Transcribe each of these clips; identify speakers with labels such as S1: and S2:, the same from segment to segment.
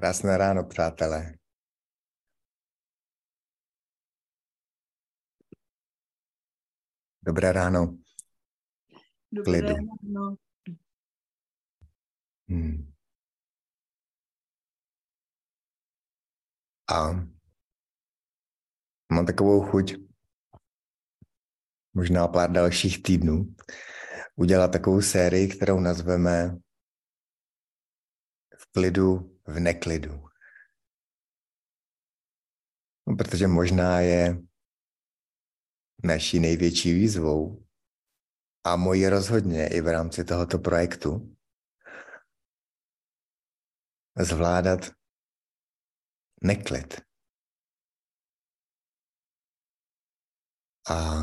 S1: Krásné ráno, přátelé. Dobré ráno.
S2: Dobré
S1: Klidu.
S2: ráno.
S1: Hmm. A mám takovou chuť, možná pár dalších týdnů, udělat takovou sérii, kterou nazveme v klidu, v neklidu. No, protože možná je naší největší výzvou a moji rozhodně i v rámci tohoto projektu zvládat neklid. A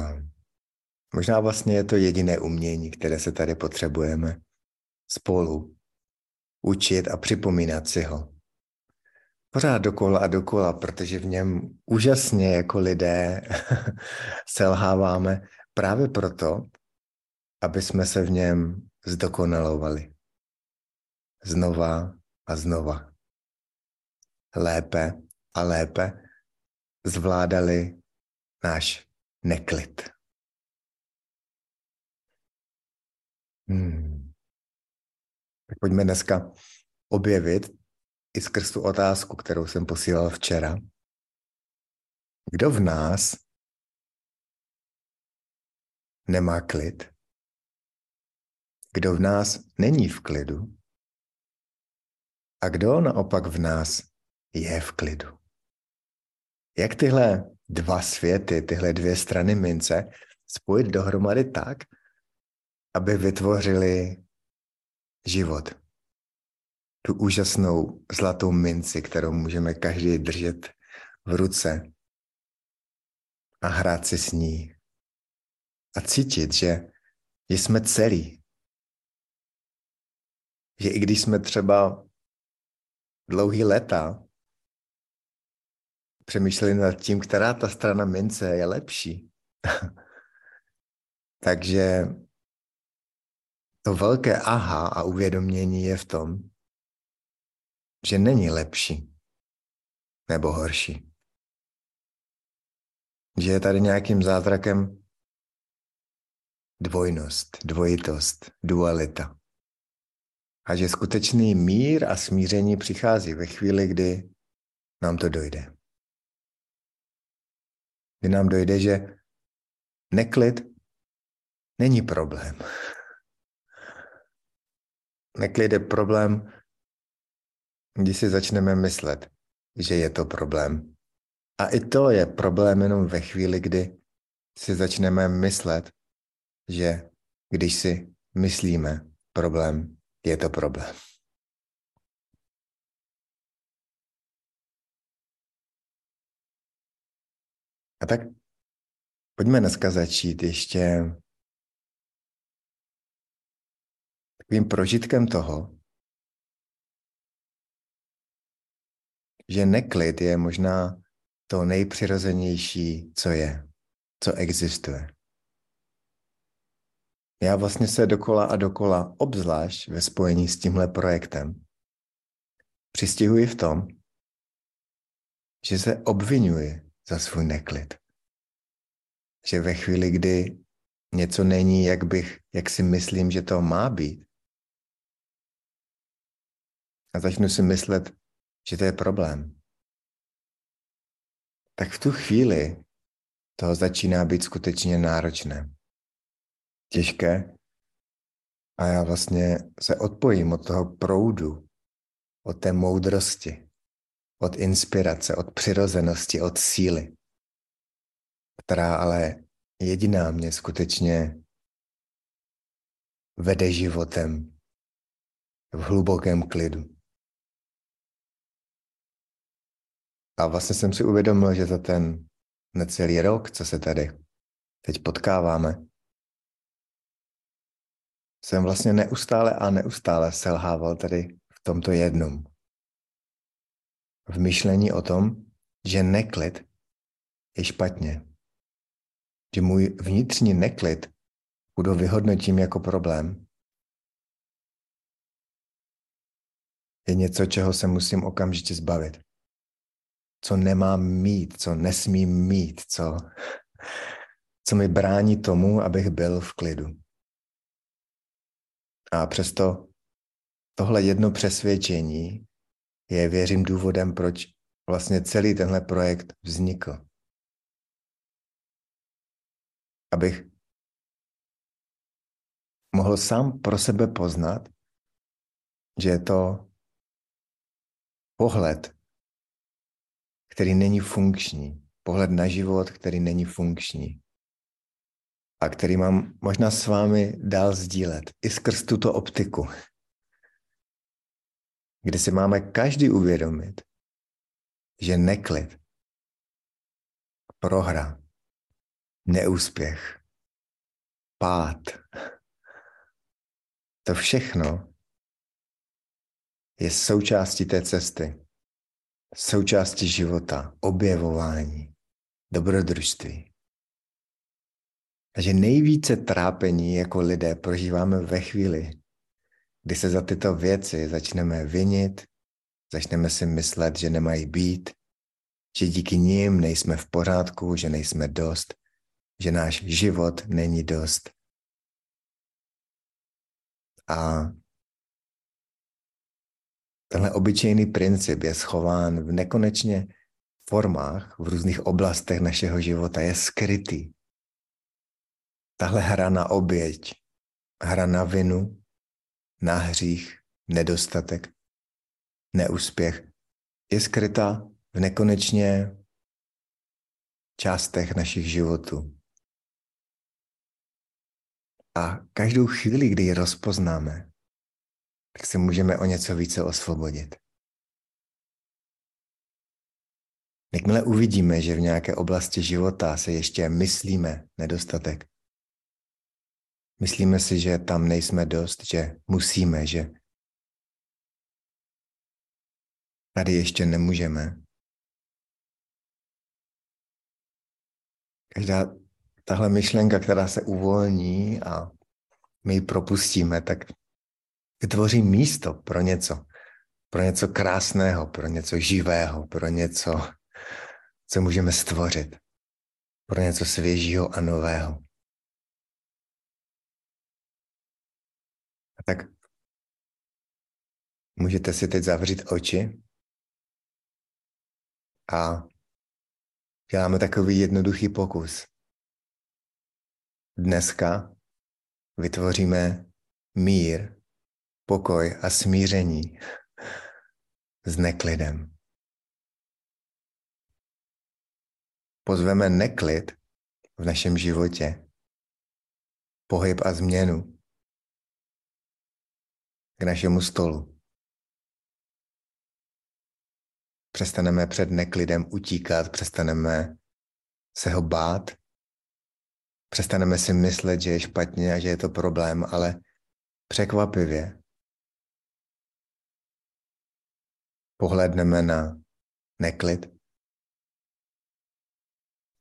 S1: možná vlastně je to jediné umění, které se tady potřebujeme spolu učit a připomínat si ho. Pořád dokola a dokola, protože v něm úžasně jako lidé selháváme právě proto, aby jsme se v něm zdokonalovali. Znova a znova. Lépe a lépe zvládali náš neklid. Hmm. Tak pojďme dneska objevit i skrz tu otázku, kterou jsem posílal včera. Kdo v nás nemá klid? Kdo v nás není v klidu? A kdo naopak v nás je v klidu? Jak tyhle dva světy, tyhle dvě strany mince spojit dohromady tak, aby vytvořili život? Tu úžasnou zlatou minci, kterou můžeme každý držet v ruce a hrát si s ní. A cítit, že jsme celí. Že i když jsme třeba dlouhý léta přemýšleli nad tím, která ta strana mince je lepší. Takže to velké aha a uvědomění je v tom, že není lepší nebo horší. Že je tady nějakým zázrakem dvojnost, dvojitost, dualita. A že skutečný mír a smíření přichází ve chvíli, kdy nám to dojde. Kdy nám dojde, že neklid není problém. Neklid je problém, když si začneme myslet, že je to problém. A i to je problém jenom ve chvíli, kdy si začneme myslet, že když si myslíme problém, je to problém. A tak pojďme dneska začít ještě takovým prožitkem toho, že neklid je možná to nejpřirozenější, co je, co existuje. Já vlastně se dokola a dokola, obzvlášť ve spojení s tímhle projektem, přistihuji v tom, že se obvinuji za svůj neklid. Že ve chvíli, kdy něco není, jak bych, jak si myslím, že to má být, a začnu si myslet, že to je problém, tak v tu chvíli toho začíná být skutečně náročné. Těžké. A já vlastně se odpojím od toho proudu, od té moudrosti, od inspirace, od přirozenosti, od síly, která ale jediná mě skutečně vede životem v hlubokém klidu. A vlastně jsem si uvědomil, že za ten necelý rok, co se tady teď potkáváme, jsem vlastně neustále a neustále selhával tady v tomto jednom. V myšlení o tom, že neklid je špatně. Že můj vnitřní neklid budu vyhodnotím jako problém. je něco, čeho se musím okamžitě zbavit. Co nemám mít, co nesmím mít, co, co mi brání tomu, abych byl v klidu. A přesto tohle jedno přesvědčení je, věřím, důvodem, proč vlastně celý tenhle projekt vznikl. Abych mohl sám pro sebe poznat, že je to pohled, který není funkční, pohled na život, který není funkční. A který mám možná s vámi dál sdílet. I skrz tuto optiku, kdy si máme každý uvědomit, že neklid, prohra, neúspěch, pád, to všechno je součástí té cesty, součástí života, objevování, dobrodružství. A že nejvíce trápení jako lidé prožíváme ve chvíli, kdy se za tyto věci začneme vinit, začneme si myslet, že nemají být, že díky nim nejsme v pořádku, že nejsme dost, že náš život není dost. A tenhle obyčejný princip je schován v nekonečně formách, v různých oblastech našeho života, je skrytý. Tahle hra na oběť, hra na vinu, na hřích, nedostatek, neúspěch, je skrytá v nekonečně částech našich životů. A každou chvíli, kdy ji rozpoznáme, tak se můžeme o něco více osvobodit. Jakmile uvidíme, že v nějaké oblasti života se ještě myslíme nedostatek, myslíme si, že tam nejsme dost, že musíme, že tady ještě nemůžeme. Každá tahle myšlenka, která se uvolní a my ji propustíme, tak vytvoří místo pro něco, pro něco krásného, pro něco živého, pro něco, co můžeme stvořit, pro něco svěžího a nového. A tak můžete si teď zavřít oči a děláme takový jednoduchý pokus. Dneska vytvoříme mír pokoj a smíření s neklidem. Pozveme neklid v našem životě, pohyb a změnu k našemu stolu. Přestaneme před neklidem utíkat, přestaneme se ho bát, přestaneme si myslet, že je špatně a že je to problém, ale překvapivě pohledneme na neklid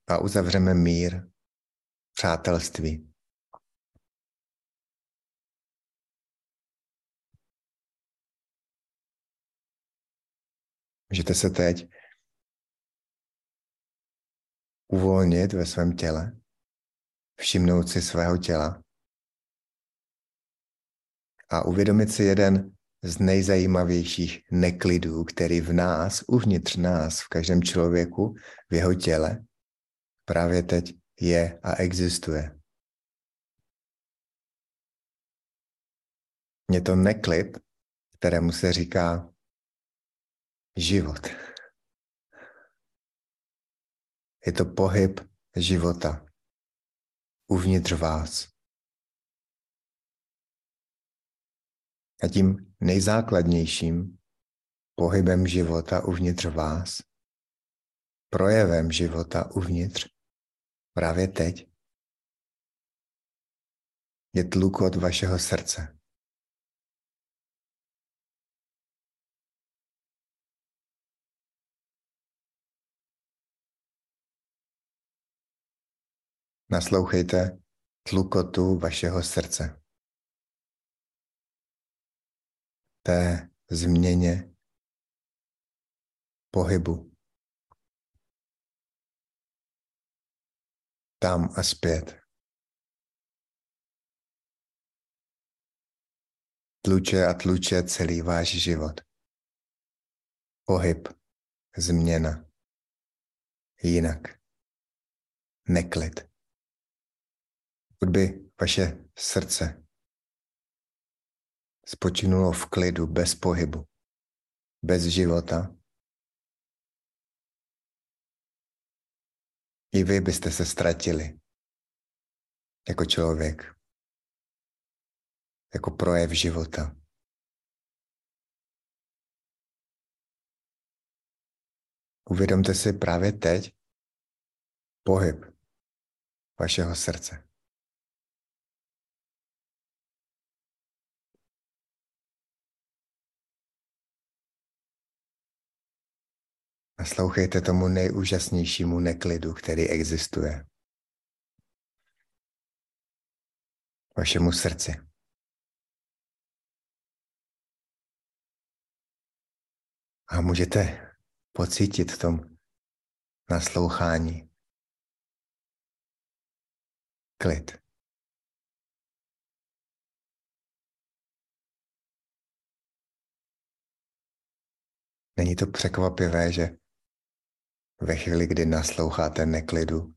S1: a uzavřeme mír, přátelství. Můžete se teď uvolnit ve svém těle, všimnout si svého těla a uvědomit si jeden z nejzajímavějších neklidů, který v nás, uvnitř nás, v každém člověku, v jeho těle, právě teď je a existuje. Je to neklid, kterému se říká život. Je to pohyb života uvnitř vás. A tím nejzákladnějším pohybem života uvnitř vás, projevem života uvnitř, právě teď, je tlukot vašeho srdce. Naslouchejte tlukotu vašeho srdce. Té změně, pohybu. Tam a zpět. Tluče a tluče celý váš život. Pohyb, změna. Jinak. Neklid. Pokud by vaše srdce spočinulo v klidu, bez pohybu, bez života, i vy byste se ztratili jako člověk, jako projev života. Uvědomte si právě teď pohyb vašeho srdce. Naslouchejte tomu nejúžasnějšímu neklidu, který existuje. Vašemu srdci. A můžete pocítit v tom naslouchání klid. Není to překvapivé, že ve chvíli, kdy nasloucháte neklidu,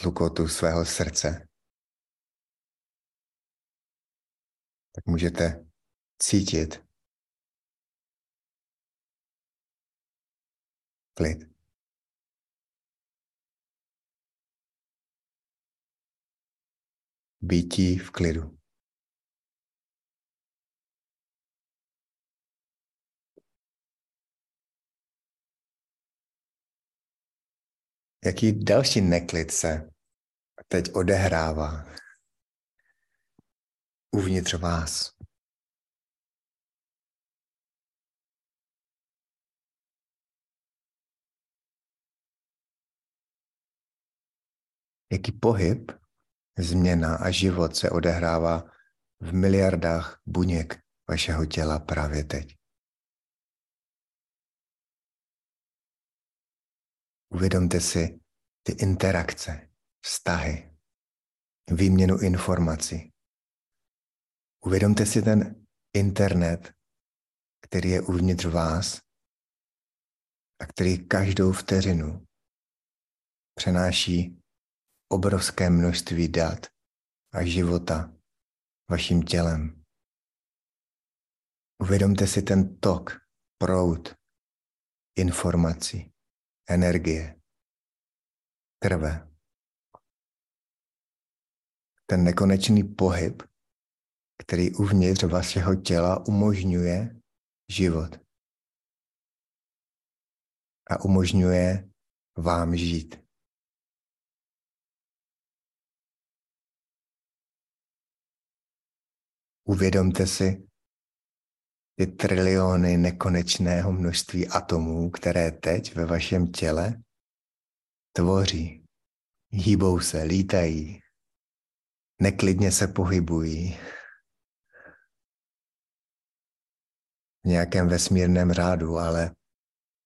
S1: tlukotu svého srdce, tak můžete cítit klid. Bytí v klidu. Jaký další neklid se teď odehrává uvnitř vás? Jaký pohyb, změna a život se odehrává v miliardách buněk vašeho těla právě teď? Uvědomte si ty interakce, vztahy, výměnu informací. Uvědomte si ten internet, který je uvnitř vás a který každou vteřinu přenáší obrovské množství dat a života vaším tělem. Uvědomte si ten tok, proud informací energie, krve. Ten nekonečný pohyb, který uvnitř vašeho těla umožňuje život a umožňuje vám žít. Uvědomte si, ty triliony nekonečného množství atomů, které teď ve vašem těle tvoří. Hýbou se, lítají, neklidně se pohybují. V nějakém vesmírném řádu, ale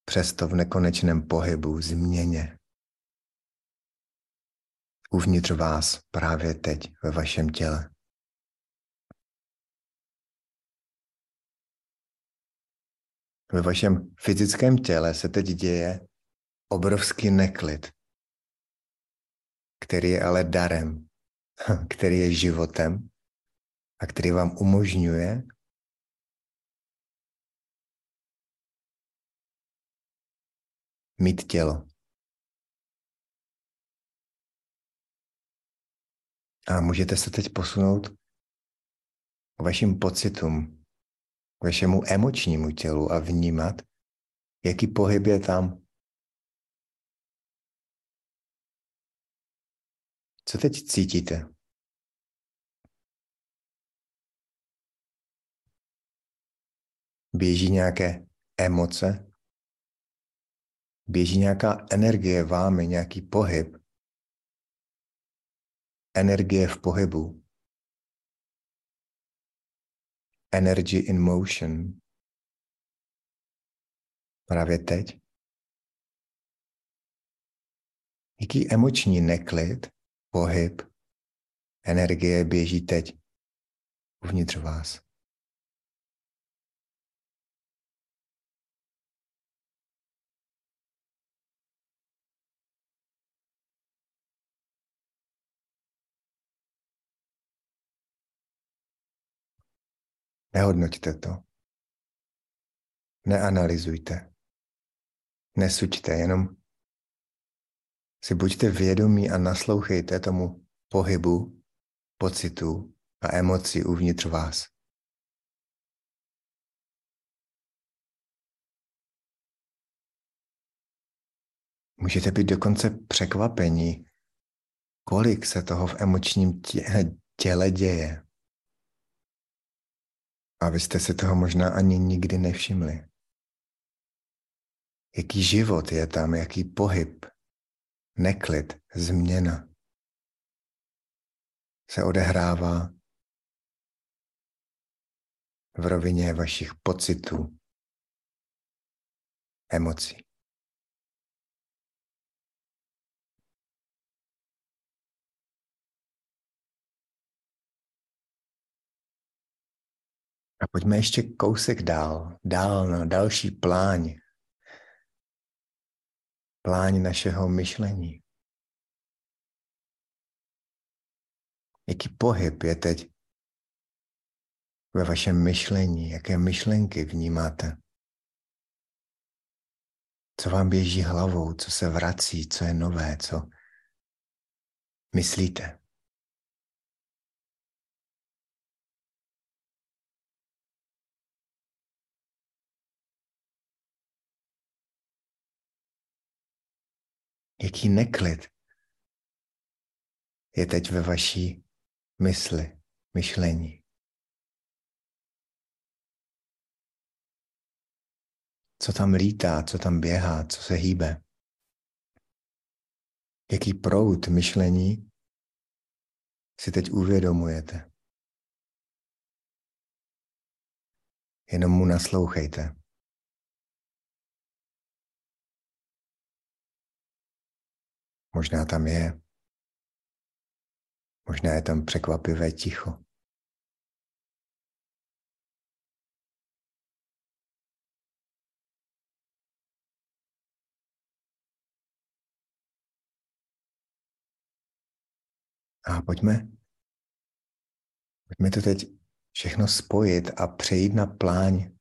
S1: přesto v nekonečném pohybu, změně. Uvnitř vás právě teď ve vašem těle. Ve vašem fyzickém těle se teď děje obrovský neklid, který je ale darem, který je životem a který vám umožňuje mít tělo. A můžete se teď posunout k vašim pocitům, k vašemu emočnímu tělu a vnímat, jaký pohyb je tam. Co teď cítíte? Běží nějaké emoce? Běží nějaká energie vámi, nějaký pohyb? Energie v pohybu. Energy in motion. Právě teď. Jaký emoční neklid, pohyb, energie běží teď uvnitř vás? Nehodnoťte to. Neanalyzujte. Nesuďte, jenom si buďte vědomí a naslouchejte tomu pohybu, pocitu a emocí uvnitř vás. Můžete být dokonce překvapení, kolik se toho v emočním těle děje. A vy jste si toho možná ani nikdy nevšimli. Jaký život je tam, jaký pohyb, neklid, změna se odehrává v rovině vašich pocitů, emocí. A pojďme ještě kousek dál, dál na další pláň. Pláň našeho myšlení. Jaký pohyb je teď ve vašem myšlení? Jaké myšlenky vnímáte? Co vám běží hlavou? Co se vrací? Co je nové? Co myslíte? Jaký neklid je teď ve vaší mysli, myšlení. Co tam lítá, co tam běhá, co se hýbe. Jaký proud myšlení si teď uvědomujete. Jenom mu naslouchejte. Možná tam je. Možná je tam překvapivé ticho. A pojďme, pojďme to teď všechno spojit a přejít na pláň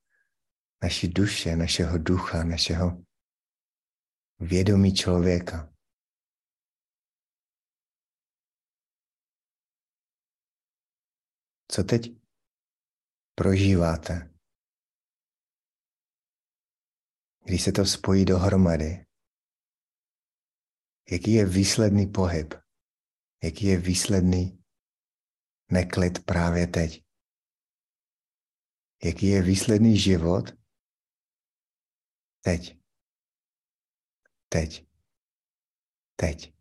S1: naší duše, našeho ducha, našeho vědomí člověka. Co teď prožíváte? Když se to spojí dohromady, jaký je výsledný pohyb? Jaký je výsledný neklid právě teď? Jaký je výsledný život teď? Teď. Teď.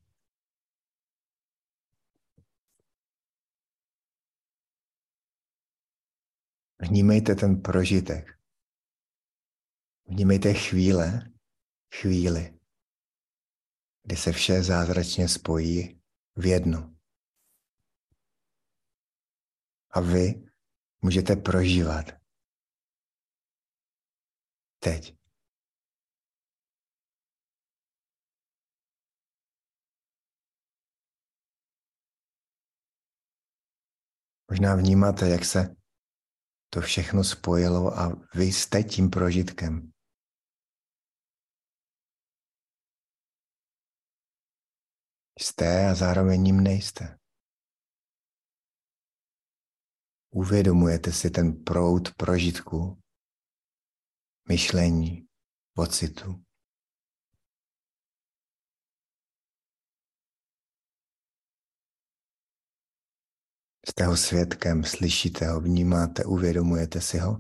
S1: Vnímejte ten prožitek. Vnímejte chvíle, chvíli, kdy se vše zázračně spojí v jedno. A vy můžete prožívat teď. Možná vnímáte, jak se to všechno spojilo a vy jste tím prožitkem. Jste a zároveň ním nejste. Uvědomujete si ten proud prožitku, myšlení, pocitu. Jste ho svědkem, slyšíte ho, vnímáte, uvědomujete si ho,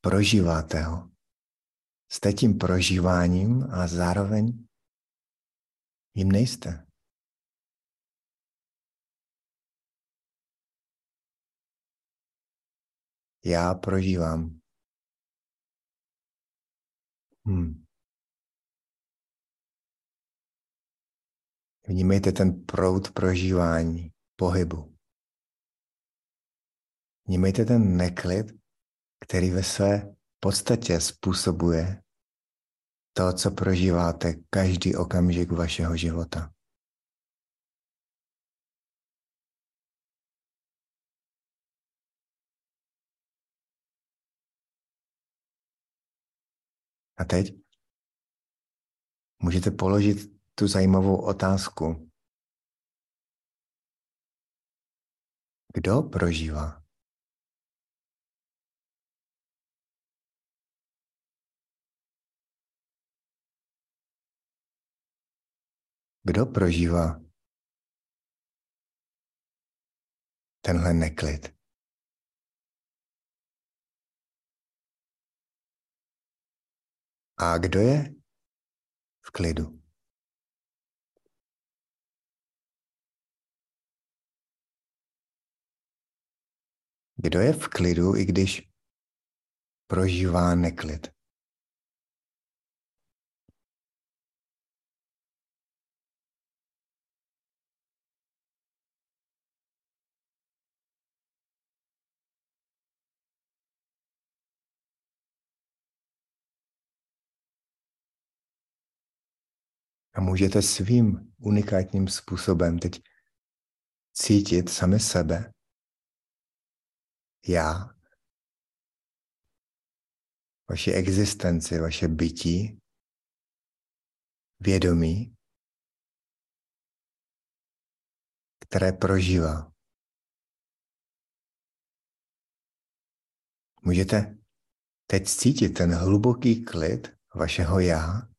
S1: prožíváte ho. Jste tím prožíváním a zároveň jim nejste. já prožívám. Hmm. Vnímejte ten proud prožívání, pohybu. Vnímejte ten neklid, který ve své podstatě způsobuje to, co prožíváte každý okamžik vašeho života. A teď můžete položit tu zajímavou otázku. Kdo prožívá? Kdo prožívá tenhle neklid? A kdo je v klidu? Kdo je v klidu, i když prožívá neklid? A můžete svým unikátním způsobem teď cítit sami sebe, já, vaši existenci, vaše bytí, vědomí, které prožívá. Můžete teď cítit ten hluboký klid vašeho já,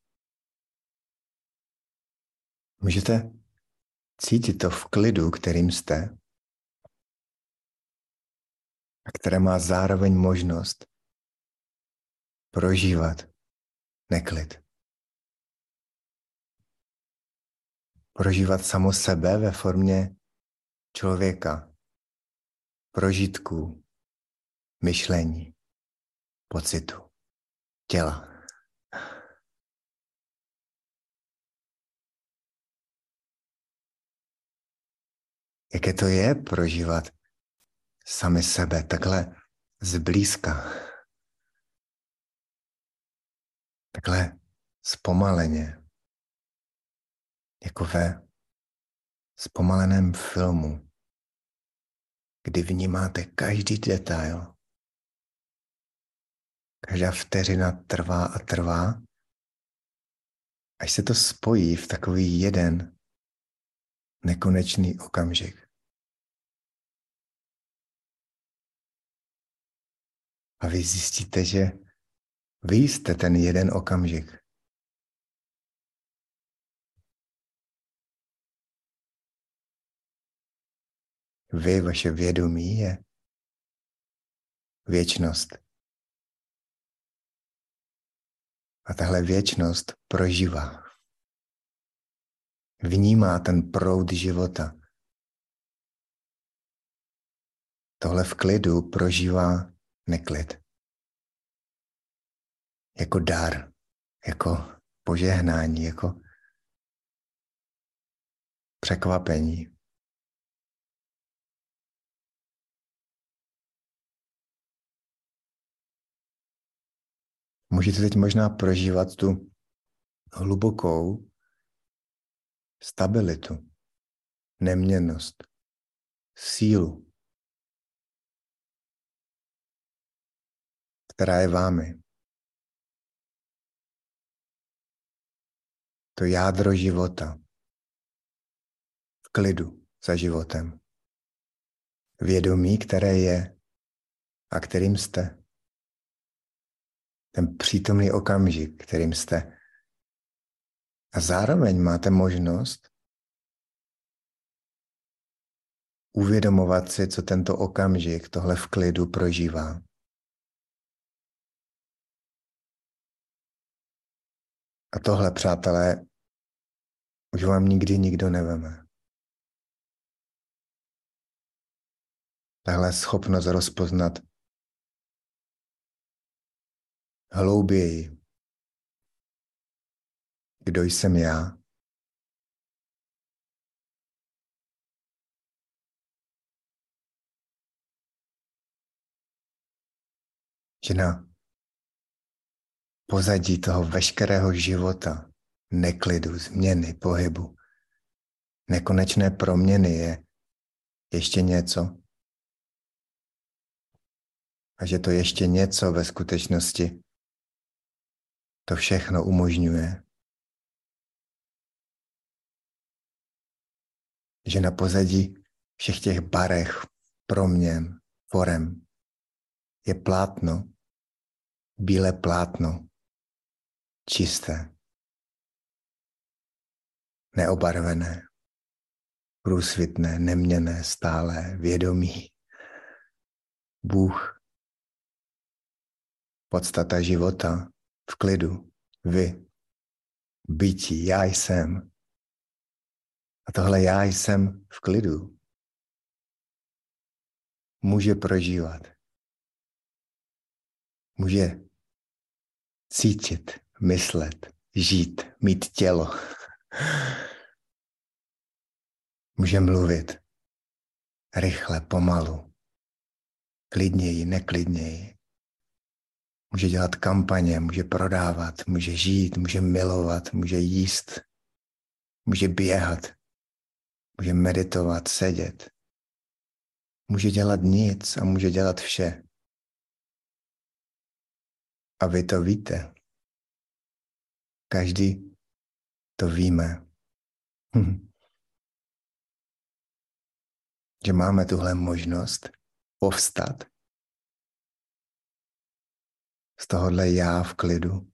S1: Můžete cítit to v klidu, kterým jste, a které má zároveň možnost prožívat neklid. Prožívat samo sebe ve formě člověka, prožitků, myšlení, pocitu, těla. jaké to je prožívat sami sebe takhle zblízka. Takhle zpomaleně. Jako ve zpomaleném filmu, kdy vnímáte každý detail. Každá vteřina trvá a trvá, až se to spojí v takový jeden nekonečný okamžik. A vy zjistíte, že vy jste ten jeden okamžik. Vy, vaše vědomí je věčnost. A tahle věčnost prožívá. Vnímá ten proud života. Tohle v klidu prožívá neklid. Jako dar, jako požehnání, jako překvapení. Můžete teď možná prožívat tu hlubokou stabilitu, neměnost, sílu, která je vámi. To jádro života. V klidu za životem. Vědomí, které je a kterým jste. Ten přítomný okamžik, kterým jste. A zároveň máte možnost uvědomovat si, co tento okamžik, tohle v klidu prožívá. A tohle, přátelé, už vám nikdy nikdo neveme. Tahle schopnost rozpoznat hlouběji. Kdo jsem já? Že na pozadí toho veškerého života, neklidu, změny, pohybu, nekonečné proměny je ještě něco. A že to ještě něco ve skutečnosti to všechno umožňuje. Že na pozadí všech těch barech, proměn, forem je plátno, bílé plátno, čisté, neobarvené, průsvitné, neměné, stálé, vědomí. Bůh, podstata života, v klidu, vy, bytí, já jsem. A tohle já jsem v klidu může prožívat. Může cítit, myslet, žít, mít tělo. Může mluvit rychle, pomalu, klidněji, neklidněji. Může dělat kampaně, může prodávat, může žít, může milovat, může jíst, může běhat, může meditovat, sedět. Může dělat nic a může dělat vše. A vy to víte. Každý to víme. že máme tuhle možnost povstat z tohohle já v klidu,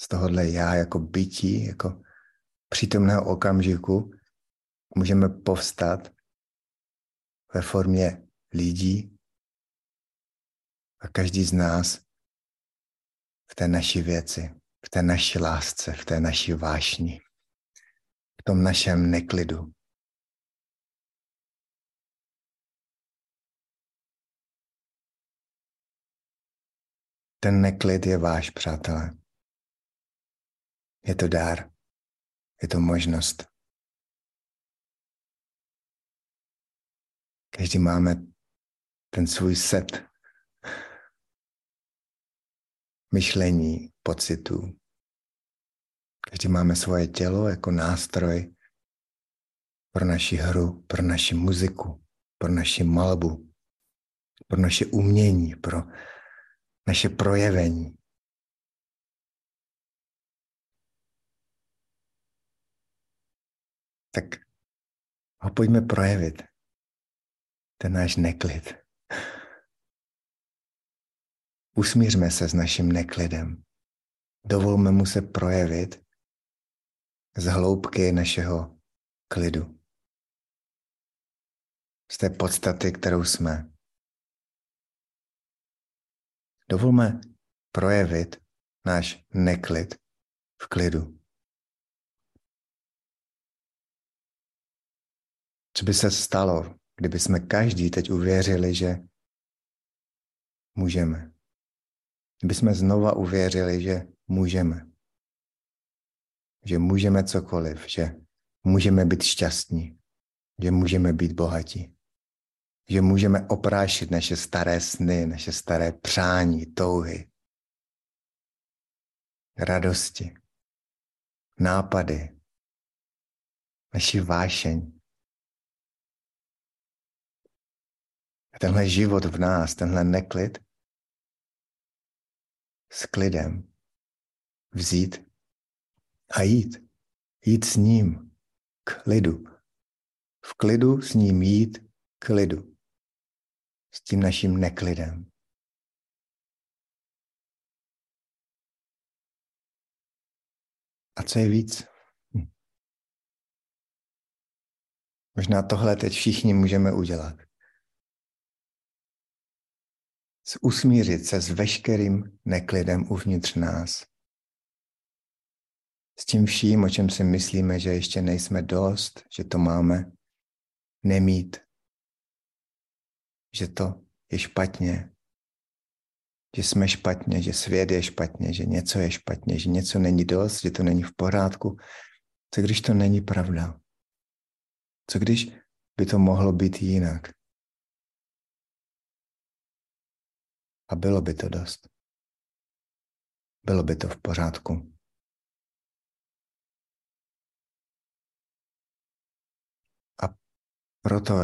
S1: z tohohle já jako bytí, jako přítomného okamžiku, můžeme povstat ve formě lidí a každý z nás v té naší věci, v té naší lásce, v té naší vášni, v tom našem neklidu. Ten neklid je váš, přátelé. Je to dár. Je to možnost. Každý máme ten svůj set myšlení, pocitů. Každý máme svoje tělo jako nástroj pro naši hru, pro naši muziku, pro naši malbu, pro naše umění, pro naše projevení. Tak ho pojďme projevit, ten náš neklid. Usmířme se s naším neklidem. Dovolme mu se projevit z hloubky našeho klidu. Z té podstaty, kterou jsme. Dovolme projevit náš neklid v klidu. Co by se stalo, kdyby jsme každý teď uvěřili, že můžeme? Kdyby jsme znova uvěřili, že můžeme. Že můžeme cokoliv, že můžeme být šťastní, že můžeme být bohatí. Že můžeme oprášit naše staré sny, naše staré přání, touhy, radosti, nápady, naši vášeň. A tenhle život v nás, tenhle neklid, s klidem vzít a jít. Jít s ním k lidu. V klidu s ním jít k lidu s tím naším neklidem. A co je víc? Hm. Možná tohle teď všichni můžeme udělat. Usmířit se s veškerým neklidem uvnitř nás. S tím vším, o čem si myslíme, že ještě nejsme dost, že to máme nemít že to je špatně, že jsme špatně, že svět je špatně, že něco je špatně, že něco není dost, že to není v pořádku. Co když to není pravda? Co když by to mohlo být jinak? A bylo by to dost. Bylo by to v pořádku. A proto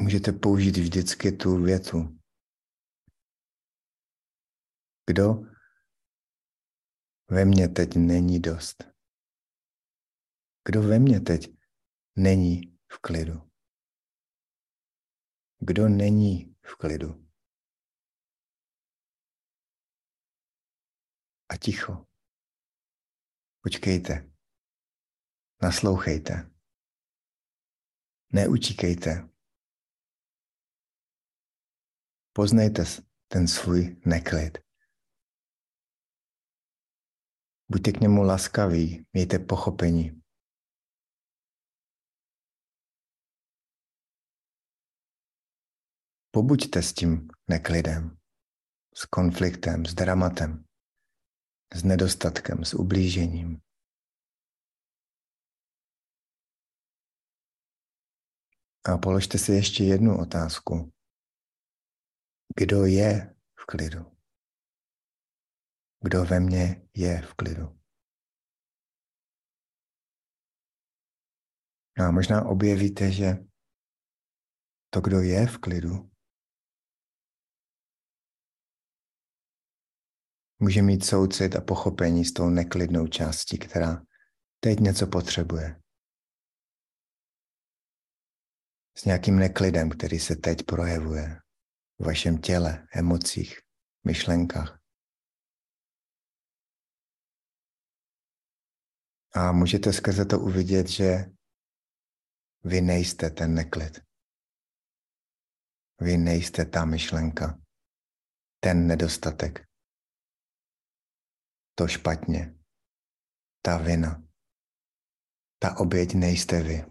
S1: můžete použít vždycky tu větu. Kdo ve mně teď není dost? Kdo ve mně teď není v klidu? Kdo není v klidu? A ticho. Počkejte. Naslouchejte. Neutíkejte. Poznejte ten svůj neklid. Buďte k němu laskaví, mějte pochopení. Pobuďte s tím neklidem, s konfliktem, s dramatem, s nedostatkem, s ublížením. A položte si ještě jednu otázku. Kdo je v klidu? Kdo ve mně je v klidu? A možná objevíte, že to, kdo je v klidu, může mít soucit a pochopení s tou neklidnou částí, která teď něco potřebuje. S nějakým neklidem, který se teď projevuje v vašem těle, emocích, myšlenkách. A můžete skrze to uvidět, že vy nejste ten neklid. Vy nejste ta myšlenka, ten nedostatek, to špatně, ta vina, ta oběť nejste vy.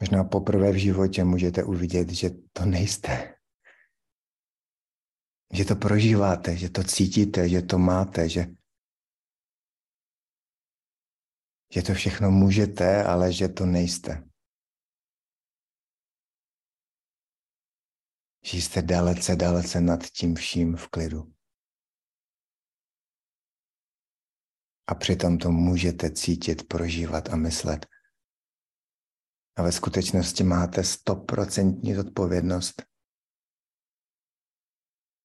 S1: Možná poprvé v životě můžete uvidět, že to nejste. Že to prožíváte, že to cítíte, že to máte, že, že to všechno můžete, ale že to nejste. Že jste dalece, dalece nad tím vším v klidu. A přitom to můžete cítit, prožívat a myslet. A ve skutečnosti máte stoprocentní zodpovědnost.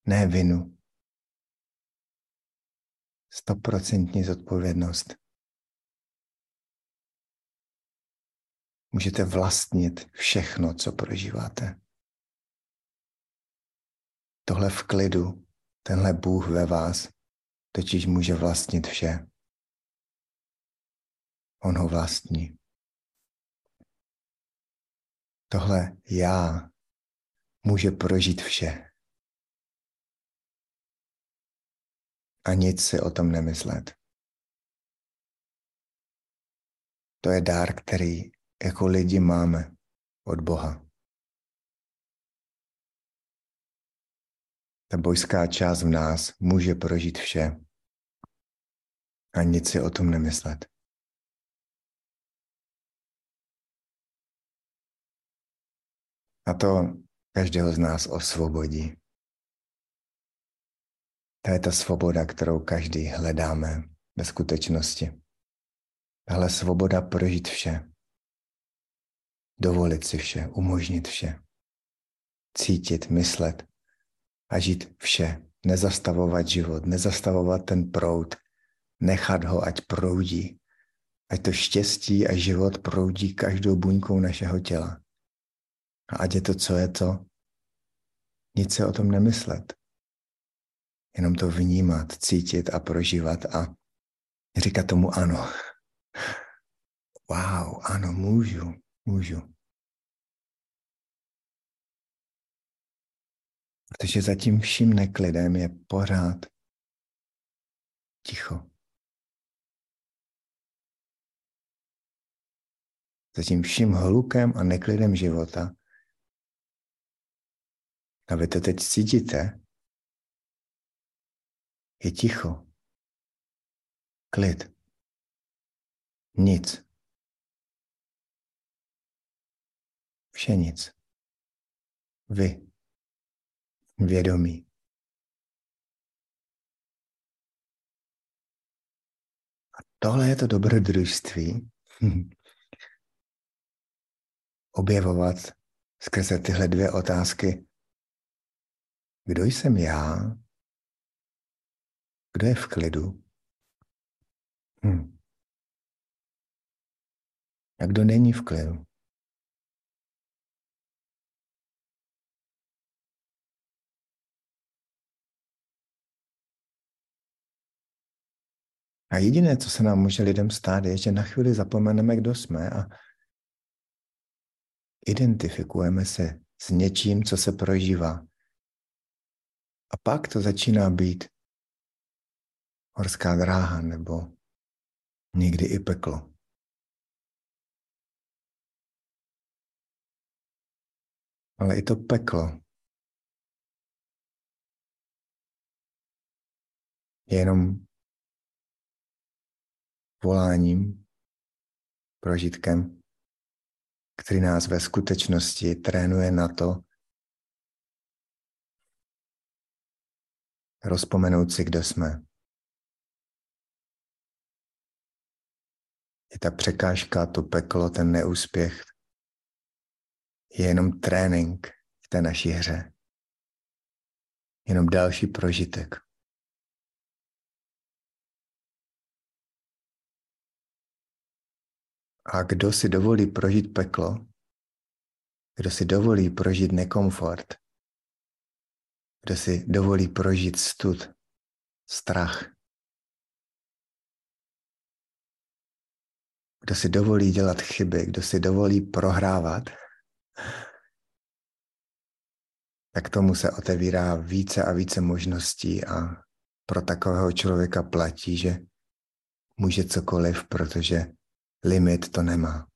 S1: Ne vinu. Stoprocentní zodpovědnost. Můžete vlastnit všechno, co prožíváte. Tohle v klidu, tenhle Bůh ve vás, totiž může vlastnit vše. On ho vlastní. Tohle já může prožít vše. A nic si o tom nemyslet. To je dár, který jako lidi máme od Boha. Ta bojská část v nás může prožít vše a nic si o tom nemyslet. A to každého z nás osvobodí. To je ta svoboda, kterou každý hledáme ve skutečnosti. Tahle svoboda prožít vše. Dovolit si vše, umožnit vše. Cítit, myslet a žít vše. Nezastavovat život, nezastavovat ten proud, nechat ho, ať proudí. Ať to štěstí a život proudí každou buňkou našeho těla. A ať je to, co je to, nic se o tom nemyslet. Jenom to vnímat, cítit a prožívat a říkat tomu ano. Wow, ano, můžu, můžu. Protože za tím vším neklidem je pořád ticho. Za tím vším hlukem a neklidem života A vy to teď cítíte? Je ticho. Klid. Nic. Vše nic. Vy. Vědomí. A tohle je to dobrodružství. Objevovat skrze tyhle dvě otázky. Kdo jsem já? Kdo je v klidu? Hm. A kdo není v klidu? A jediné, co se nám může lidem stát, je, že na chvíli zapomeneme, kdo jsme a identifikujeme se s něčím, co se prožívá. A pak to začíná být horská dráha nebo někdy i peklo. Ale i to peklo je jenom voláním, prožitkem, který nás ve skutečnosti trénuje na to, rozpomenout si, kdo jsme. Je ta překážka, to peklo, ten neúspěch, je jenom trénink v té naší hře. Jenom další prožitek. A kdo si dovolí prožít peklo, kdo si dovolí prožít nekomfort, kdo si dovolí prožít stud, strach, kdo si dovolí dělat chyby, kdo si dovolí prohrávat, tak tomu se otevírá více a více možností a pro takového člověka platí, že může cokoliv, protože limit to nemá.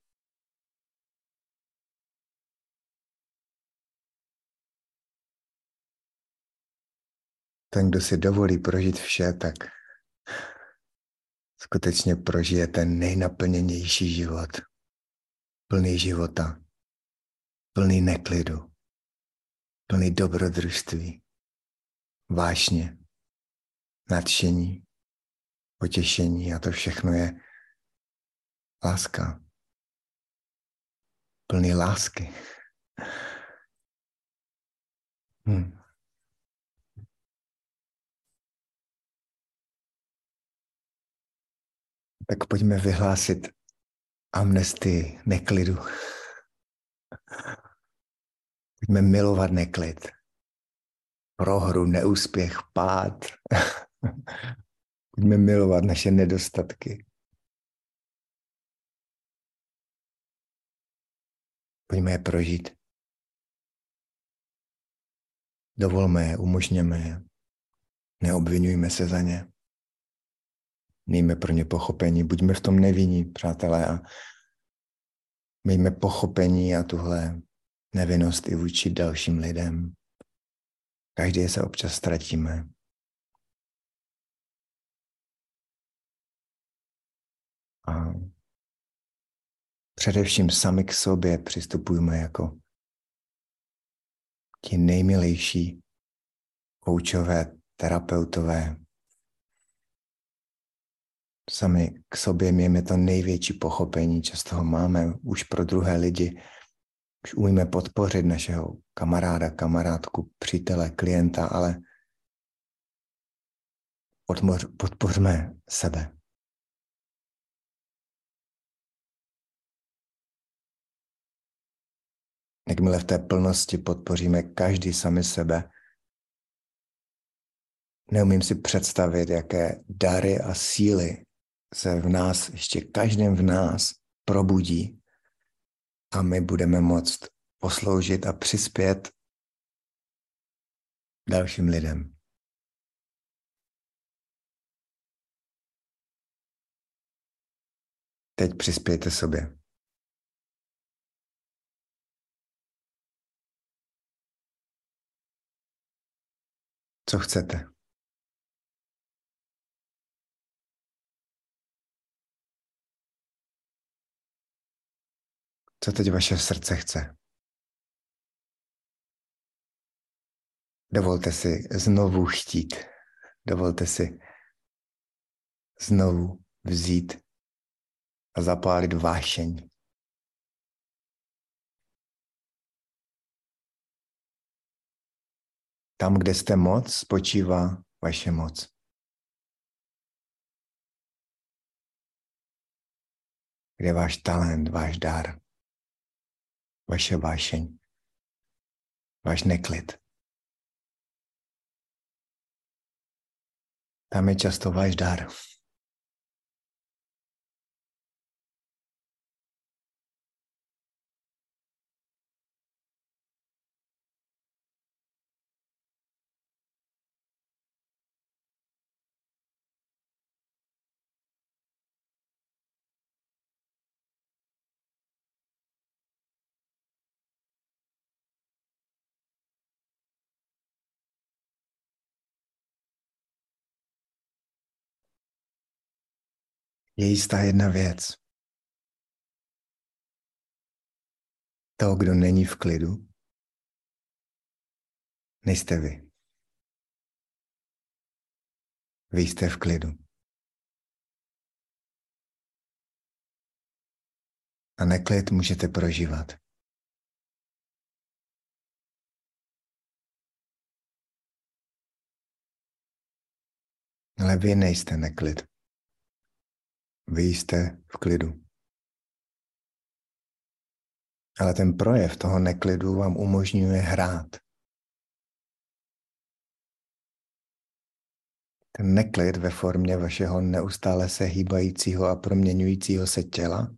S1: Ten, kdo si dovolí prožít vše, tak skutečně prožije ten nejnaplněnější život. Plný života, plný neklidu, plný dobrodružství, vášně, nadšení, potěšení. A to všechno je Láska. Plný lásky. Hmm. Tak pojďme vyhlásit amnestii neklidu. Pojďme milovat neklid. Prohru, neúspěch, pád. Pojďme milovat naše nedostatky. Pojďme je prožít. Dovolme je, umožněme je. Neobvinujme se za ně. Mějme pro ně pochopení. Buďme v tom nevinní, přátelé, a mějme pochopení a tuhle nevinnost i vůči dalším lidem. Každý se občas ztratíme. A především sami k sobě přistupujeme jako ti nejmilejší koučové, terapeutové. Sami k sobě mějme to největší pochopení, často ho máme už pro druhé lidi. Už umíme podpořit našeho kamaráda, kamarádku, přítele, klienta, ale podpořme sebe. Jakmile v té plnosti podpoříme každý sami sebe, neumím si představit, jaké dary a síly se v nás, ještě každém v nás probudí a my budeme moct posloužit a přispět dalším lidem. Teď přispějte sobě. Co chcete? Co teď vaše srdce chce? Dovolte si znovu chtít. Dovolte si znovu vzít a zapálit vášeň. Tam, kde jste moc, spočívá vaše moc. Kde je váš talent, váš dar, vaše vášeň, váš neklid. Tam je často váš dar. Je jistá jedna věc. To, kdo není v klidu, nejste vy. Vy jste v klidu. A neklid můžete prožívat. Ale vy nejste neklid. Vy jste v klidu. Ale ten projev toho neklidu vám umožňuje hrát. Ten neklid ve formě vašeho neustále se hýbajícího a proměňujícího se těla,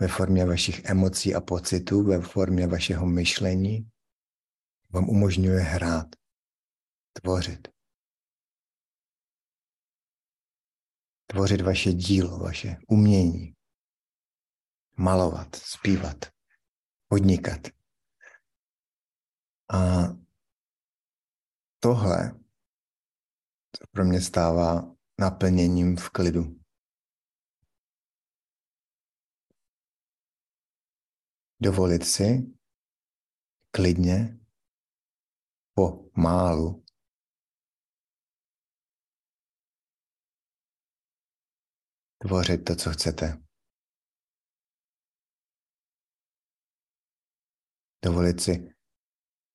S1: ve formě vašich emocí a pocitů, ve formě vašeho myšlení, vám umožňuje hrát, tvořit. Tvořit vaše dílo, vaše umění, malovat, zpívat, podnikat. A tohle se pro mě stává naplněním v klidu. Dovolit si klidně, pomálu tvořit to, co chcete. Dovolit si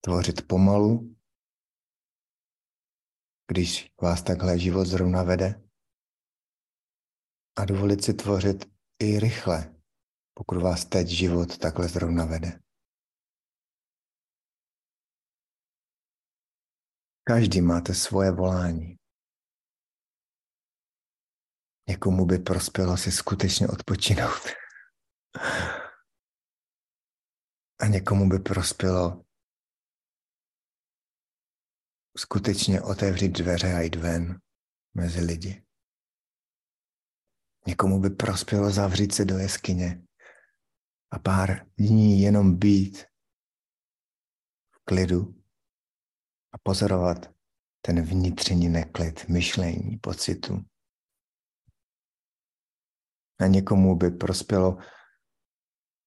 S1: tvořit pomalu, když vás takhle život zrovna vede. A dovolit si tvořit i rychle, pokud vás teď život takhle zrovna vede. Každý máte svoje volání. Někomu by prospělo si skutečně odpočinout. A někomu by prospělo skutečně otevřít dveře a jít ven mezi lidi. Někomu by prospělo zavřít se do jeskyně a pár dní jenom být v klidu a pozorovat ten vnitřní neklid myšlení, pocitu, a někomu by prospělo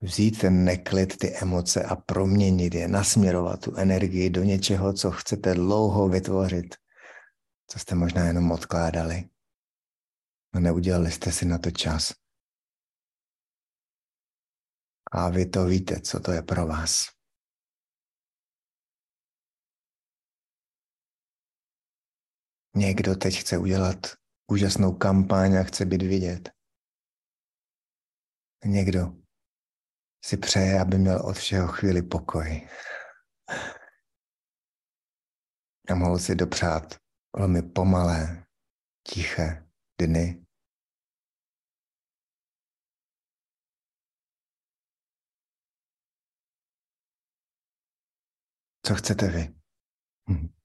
S1: vzít ten neklid, ty emoce a proměnit je, nasměrovat tu energii do něčeho, co chcete dlouho vytvořit, co jste možná jenom odkládali. A neudělali jste si na to čas. A vy to víte, co to je pro vás. Někdo teď chce udělat úžasnou kampaň a chce být vidět. Někdo si přeje, aby měl od všeho chvíli pokoj. A mohl si dopřát velmi pomalé, tiché dny. Co chcete vy? Hm.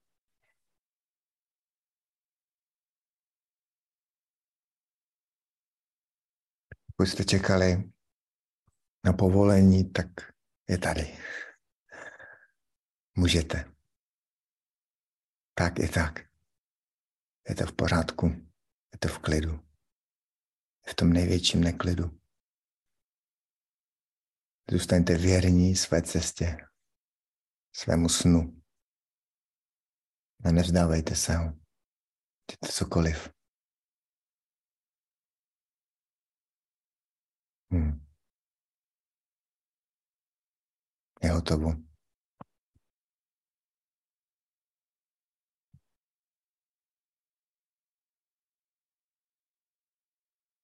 S1: Pokud jste čekali na povolení, tak je tady. Můžete. tak i tak. Je to v pořádku, je to v klidu. V tom největším neklidu. Zůstaňte věrní své cestě, svému snu. A nevzdávejte se ho. Děte cokoliv. Hmm. Je hotovo.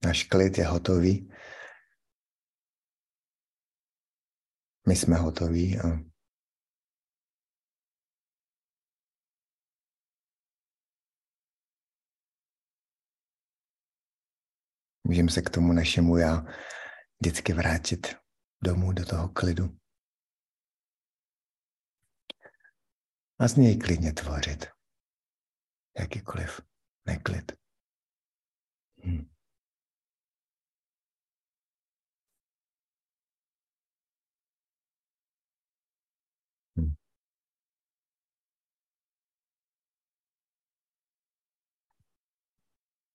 S1: Náš klid je hotový. My jsme hotoví a můžeme se k tomu našemu já vždycky vrátit domů do toho klidu. A z něj klidně tvořit jakýkoliv neklid. Hmm. Hmm.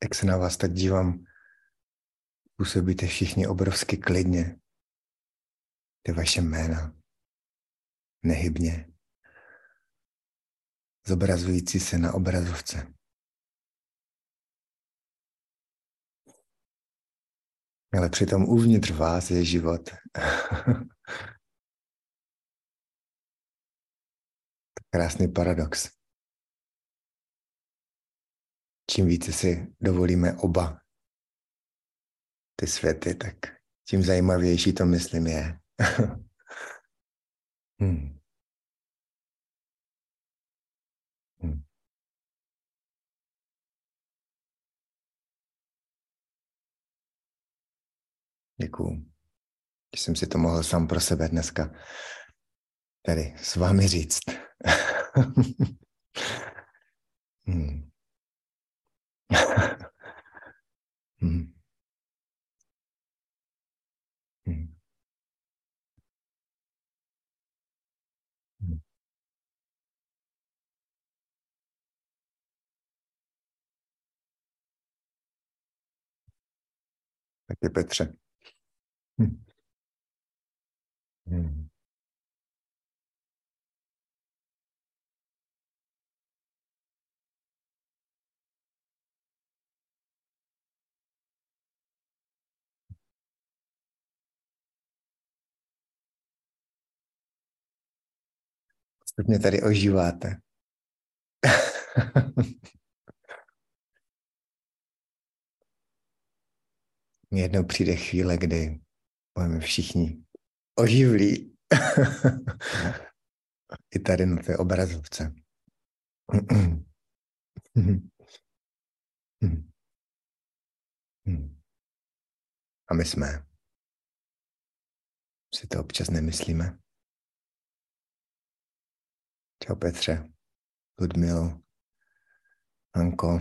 S1: Jak se na vás tak dívám, působíte všichni obrovsky klidně. Ty vaše jména. Nehybně. Zobrazující se na obrazovce. Ale přitom uvnitř vás je život. Krásný paradox. Čím více si dovolíme oba ty světy, tak tím zajímavější to myslím je. hmm. Hmm. Děkuju. Když jsem si to mohl sám pro sebe dneska tady s vámi říct. hmm. Hmm. Taky Petře. Hmm. Teď mě tady ožíváte. Jednou přijde chvíle, kdy budeme všichni oživlí. I tady na té obrazovce. A my jsme. Si to občas nemyslíme. Čau Petře, Ludmilo, Anko.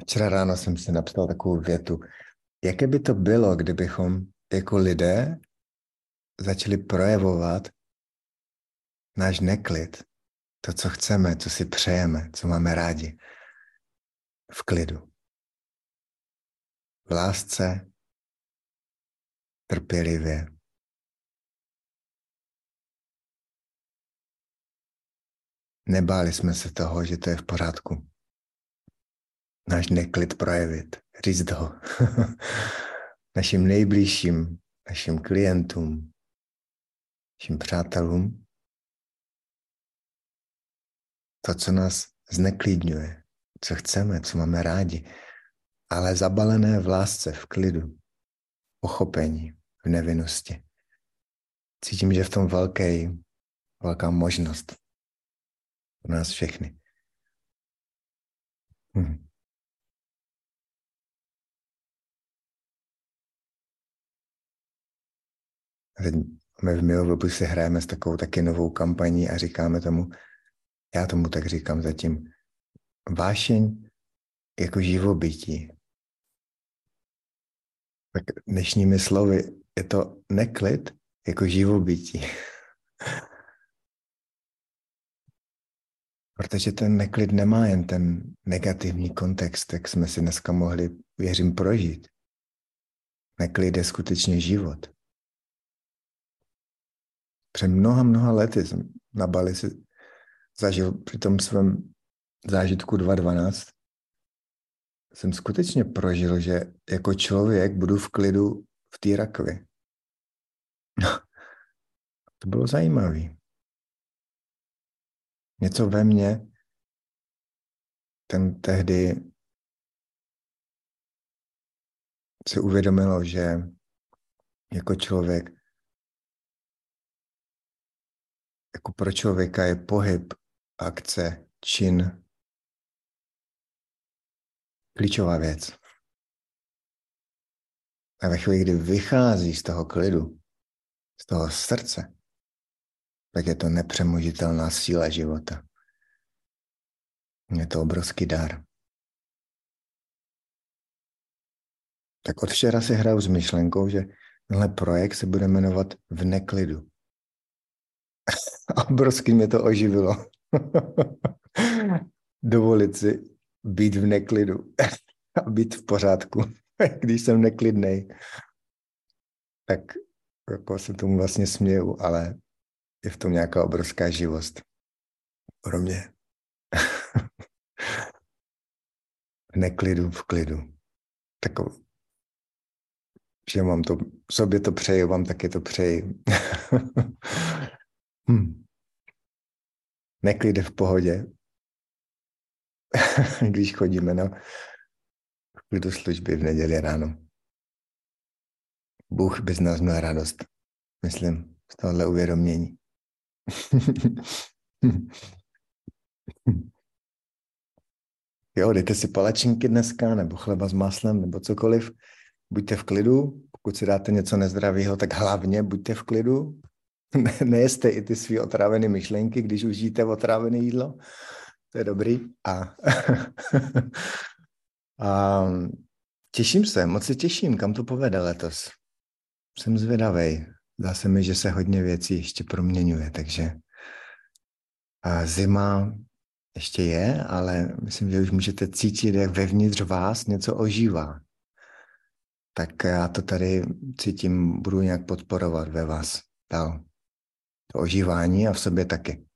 S1: Včera ráno jsem si napsal takovou větu. Jaké by to bylo, kdybychom jako lidé začali projevovat náš neklid, to, co chceme, co si přejeme, co máme rádi, v klidu v lásce, trpělivě. Nebáli jsme se toho, že to je v pořádku. Náš neklid projevit, říct ho našim nejbližším, našim klientům, našim přátelům. To, co nás zneklidňuje, co chceme, co máme rádi, ale zabalené v lásce, v klidu, pochopení, v nevinnosti. Cítím, že v tom velký, velká možnost pro nás všechny. Hm. Teď my v Milovobu si hrajeme s takovou taky novou kampaní a říkáme tomu, já tomu tak říkám zatím, vášeň jako živobytí Tak dnešními slovy je to neklid jako živobytí. Protože ten neklid nemá jen ten negativní kontext, jak jsme si dneska mohli, věřím, prožít. Neklid je skutečně život. Před mnoha, mnoha lety jsem na Bali si zažil při tom svém zážitku 2.12 jsem skutečně prožil, že jako člověk budu v klidu v té rakvi. to bylo zajímavé. Něco ve mně ten tehdy si uvědomilo, že jako člověk, jako pro člověka je pohyb, akce, čin klíčová věc. A ve chvíli, kdy vychází z toho klidu, z toho srdce, tak je to nepřemožitelná síla života. Je to obrovský dar. Tak od včera si hraju s myšlenkou, že tenhle projekt se bude jmenovat V neklidu. Obrovský mě to oživilo. Dovolit si být v neklidu a být v pořádku, když jsem neklidný. Tak jako se tomu vlastně směju, ale je v tom nějaká obrovská živost pro mě. v neklidu, v klidu. Takový. Že mám to, sobě to přeju, vám taky to přeji. hm. Neklid v pohodě, když chodíme na klidu služby v neděli ráno. Bůh by z nás měl radost, myslím, z tohohle uvědomění. jo, dejte si palačinky dneska, nebo chleba s máslem, nebo cokoliv. Buďte v klidu. Pokud si dáte něco nezdravého, tak hlavně buďte v klidu. Nejeste i ty svý otrávené myšlenky, když užijete otrávené jídlo. To je dobrý. A, a těším se, moc se těším, kam to povede letos. Jsem zvědavý. Zdá se mi, že se hodně věcí ještě proměňuje, takže a zima ještě je, ale myslím, že už můžete cítit, jak vevnitř vás něco ožívá. Tak já to tady cítím, budu nějak podporovat ve vás dál. To ožívání a v sobě taky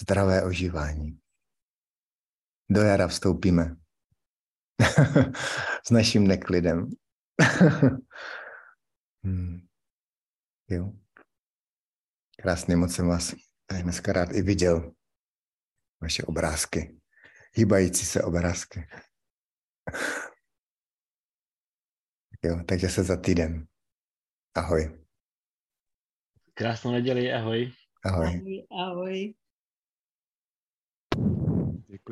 S1: zdravé ožívání. Do jara vstoupíme s naším neklidem. hmm. Jo. Krásně moc jsem vás dneska rád i viděl. Vaše obrázky. Hýbající se obrázky. jo, takže se za týden. Ahoj.
S3: Krásnou neděli, ahoj.
S1: Ahoj.
S2: Ahoj, ahoj.